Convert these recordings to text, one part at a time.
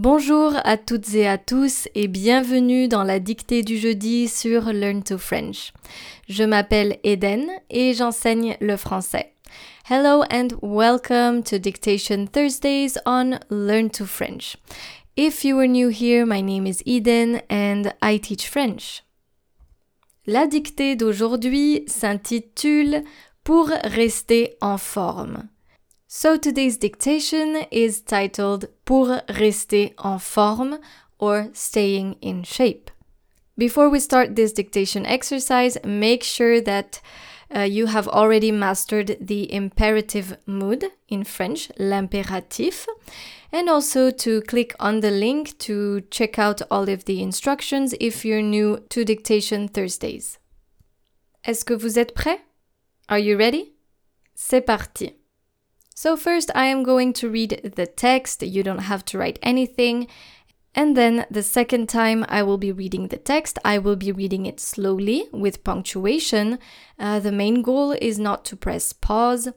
Bonjour à toutes et à tous et bienvenue dans la dictée du jeudi sur Learn to French. Je m'appelle Eden et j'enseigne le français. Hello and welcome to Dictation Thursdays on Learn to French. If you are new here, my name is Eden and I teach French. La dictée d'aujourd'hui s'intitule Pour rester en forme. So today's dictation is titled Pour rester en forme or staying in shape. Before we start this dictation exercise, make sure that uh, you have already mastered the imperative mood in French, l'impératif, and also to click on the link to check out all of the instructions if you're new to Dictation Thursdays. Est-ce que vous êtes prêt? Are you ready? C'est parti. So, first, I am going to read the text. You don't have to write anything. And then the second time I will be reading the text, I will be reading it slowly with punctuation. Uh, the main goal is not to press pause.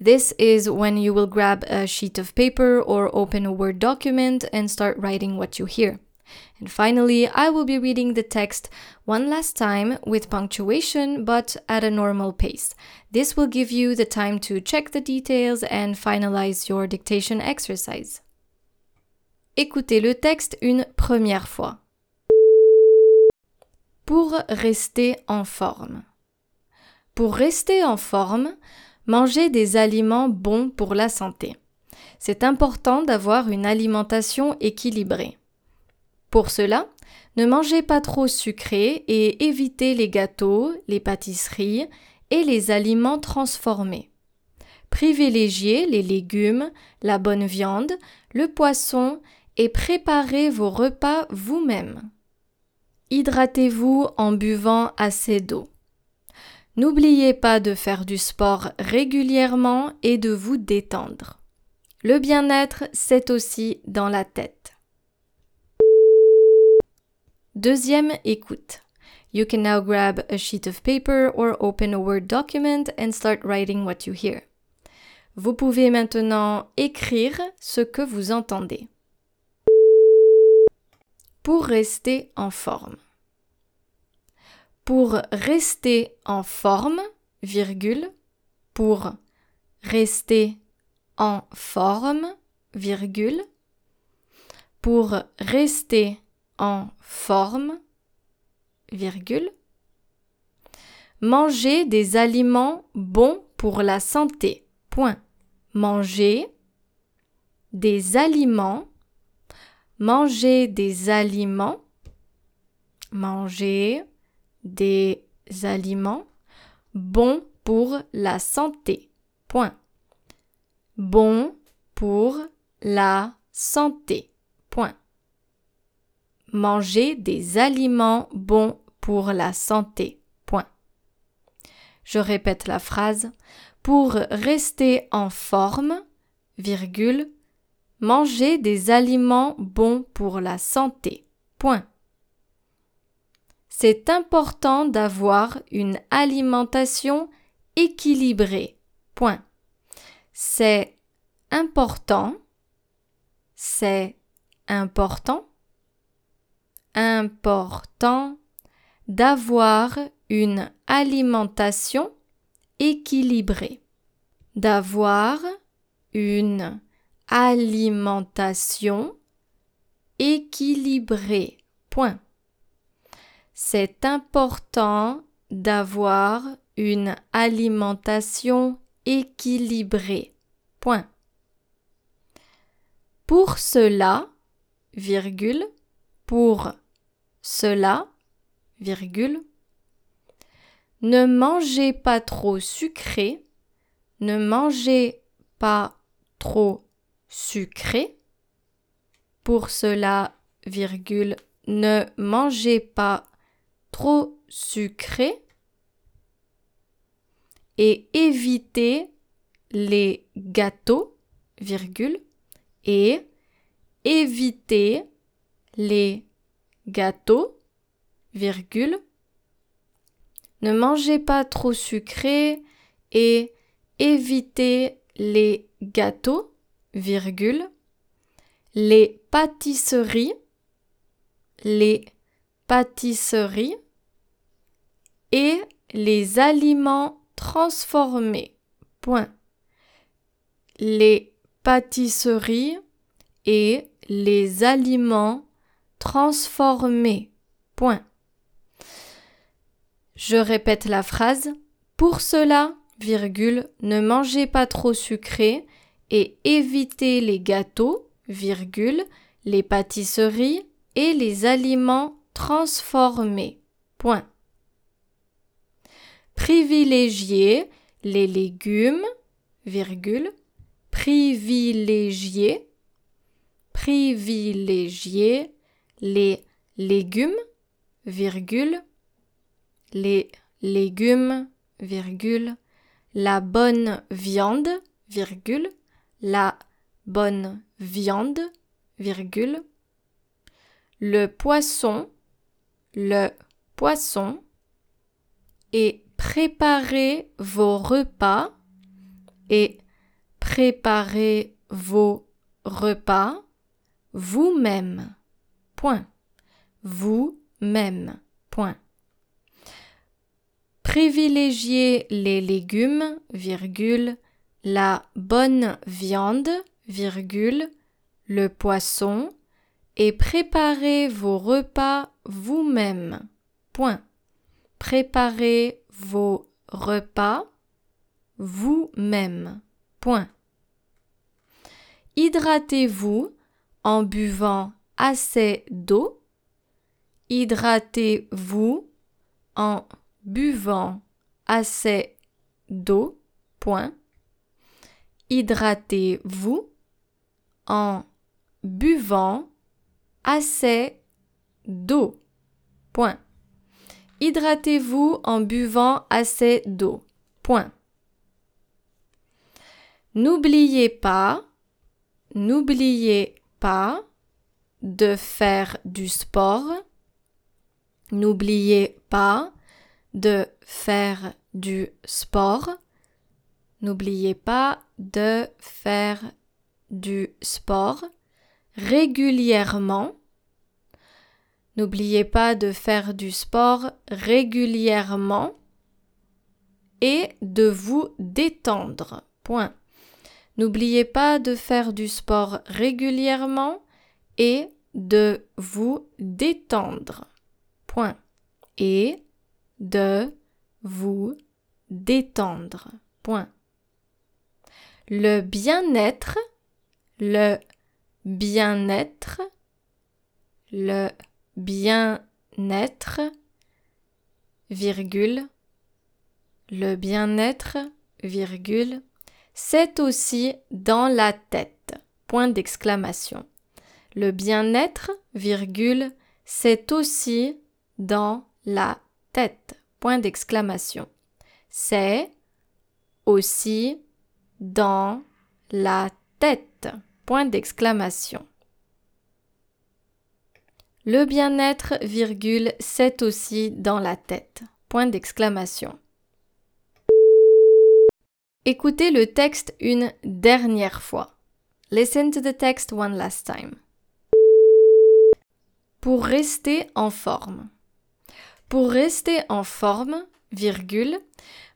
This is when you will grab a sheet of paper or open a Word document and start writing what you hear. And finally, I will be reading the text one last time with punctuation but at a normal pace. This will give you the time to check the details and finalize your dictation exercise. Écoutez le texte une première fois. Pour rester en forme. Pour rester en forme, mangez des aliments bons pour la santé. C'est important d'avoir une alimentation équilibrée. Pour cela, ne mangez pas trop sucré et évitez les gâteaux, les pâtisseries et les aliments transformés. Privilégiez les légumes, la bonne viande, le poisson et préparez vos repas vous-même. Hydratez-vous en buvant assez d'eau. N'oubliez pas de faire du sport régulièrement et de vous détendre. Le bien-être, c'est aussi dans la tête. Deuxième écoute. You can now grab a sheet of paper or open a Word document and start writing what you hear. Vous pouvez maintenant écrire ce que vous entendez. Pour rester en forme. Pour rester en forme, virgule, pour rester en forme, virgule, pour rester en forme, virgule. Manger des aliments bons pour la santé. Point. Manger des aliments. Manger des aliments. Manger des aliments bons pour la santé. Point. Bon pour la santé. Point manger des aliments bons pour la santé. Point. Je répète la phrase. Pour rester en forme, virgule, manger des aliments bons pour la santé. Point. C'est important d'avoir une alimentation équilibrée. Point. C'est important. C'est important important d'avoir une alimentation équilibrée. D'avoir une alimentation équilibrée. Point. C'est important d'avoir une alimentation équilibrée. Point. Pour cela, virgule, pour cela, virgule, ne mangez pas trop sucré, ne mangez pas trop sucré. Pour cela, virgule, ne mangez pas trop sucré et évitez les gâteaux, virgule, et évitez les gâteaux, virgule. Ne mangez pas trop sucré et évitez les gâteaux, virgule. les pâtisseries, les pâtisseries et les aliments transformés. Point. Les pâtisseries et les aliments transformés. Point. Je répète la phrase. Pour cela, virgule, ne mangez pas trop sucré et évitez les gâteaux, virgule, les pâtisseries et les aliments transformés. Point. Privilégiez les légumes, virgule, privilégier, privilégier les légumes, virgule, les légumes, virgule, la bonne viande, virgule, la bonne viande, virgule, le poisson, le poisson, et préparez vos repas, et préparez vos repas vous-même. Vous-même. Point. Privilégiez les légumes, la bonne viande, le poisson, et préparez vos repas vous-même. Préparez vos repas vous-même. Point. Hydratez-vous en buvant assez d'eau. Hydratez-vous en buvant assez d'eau. Point. Hydratez-vous en buvant assez d'eau. Point. Hydratez-vous en buvant assez d'eau. Point. N'oubliez pas, n'oubliez pas de faire du sport. N'oubliez pas de faire du sport. N'oubliez pas de faire du sport régulièrement. N'oubliez pas de faire du sport régulièrement et de vous détendre. Point. N'oubliez pas de faire du sport régulièrement et de vous détendre. Point. Et de vous détendre. Point. Le bien-être, le bien-être, le bien-être, virgule, le bien-être, virgule, c'est aussi dans la tête. Point d'exclamation. Le bien-être, virgule, c'est aussi dans la tête. Point d'exclamation. C'est aussi dans la tête. Point d'exclamation. Le bien-être, virgule, c'est aussi dans la tête. Point d'exclamation. Écoutez le texte une dernière fois. Listen to the text one last time. Pour rester en forme. Pour rester en forme, virgule,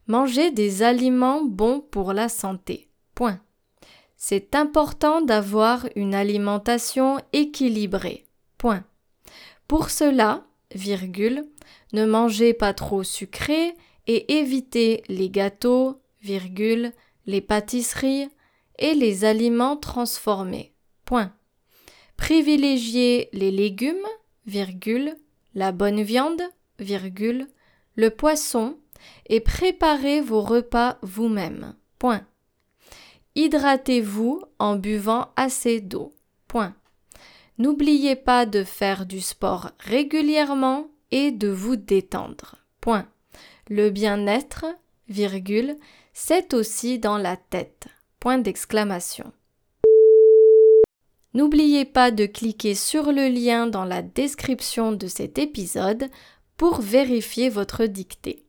manger des aliments bons pour la santé. Point. C'est important d'avoir une alimentation équilibrée. Point. Pour cela, virgule, ne mangez pas trop sucré et évitez les gâteaux, virgule, les pâtisseries et les aliments transformés. Point. Privilégiez les légumes, la bonne viande, virgule, le poisson et préparez vos repas vous-même. Point. Hydratez-vous en buvant assez d'eau. Point. N'oubliez pas de faire du sport régulièrement et de vous détendre. Point. Le bien-être, virgule, c'est aussi dans la tête. Point d'exclamation. N'oubliez pas de cliquer sur le lien dans la description de cet épisode pour vérifier votre dictée.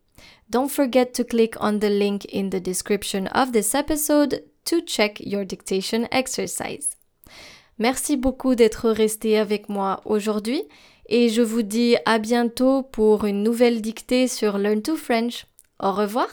Don't forget to click on the link in the description of this episode to check your dictation exercise. Merci beaucoup d'être resté avec moi aujourd'hui et je vous dis à bientôt pour une nouvelle dictée sur Learn to French. Au revoir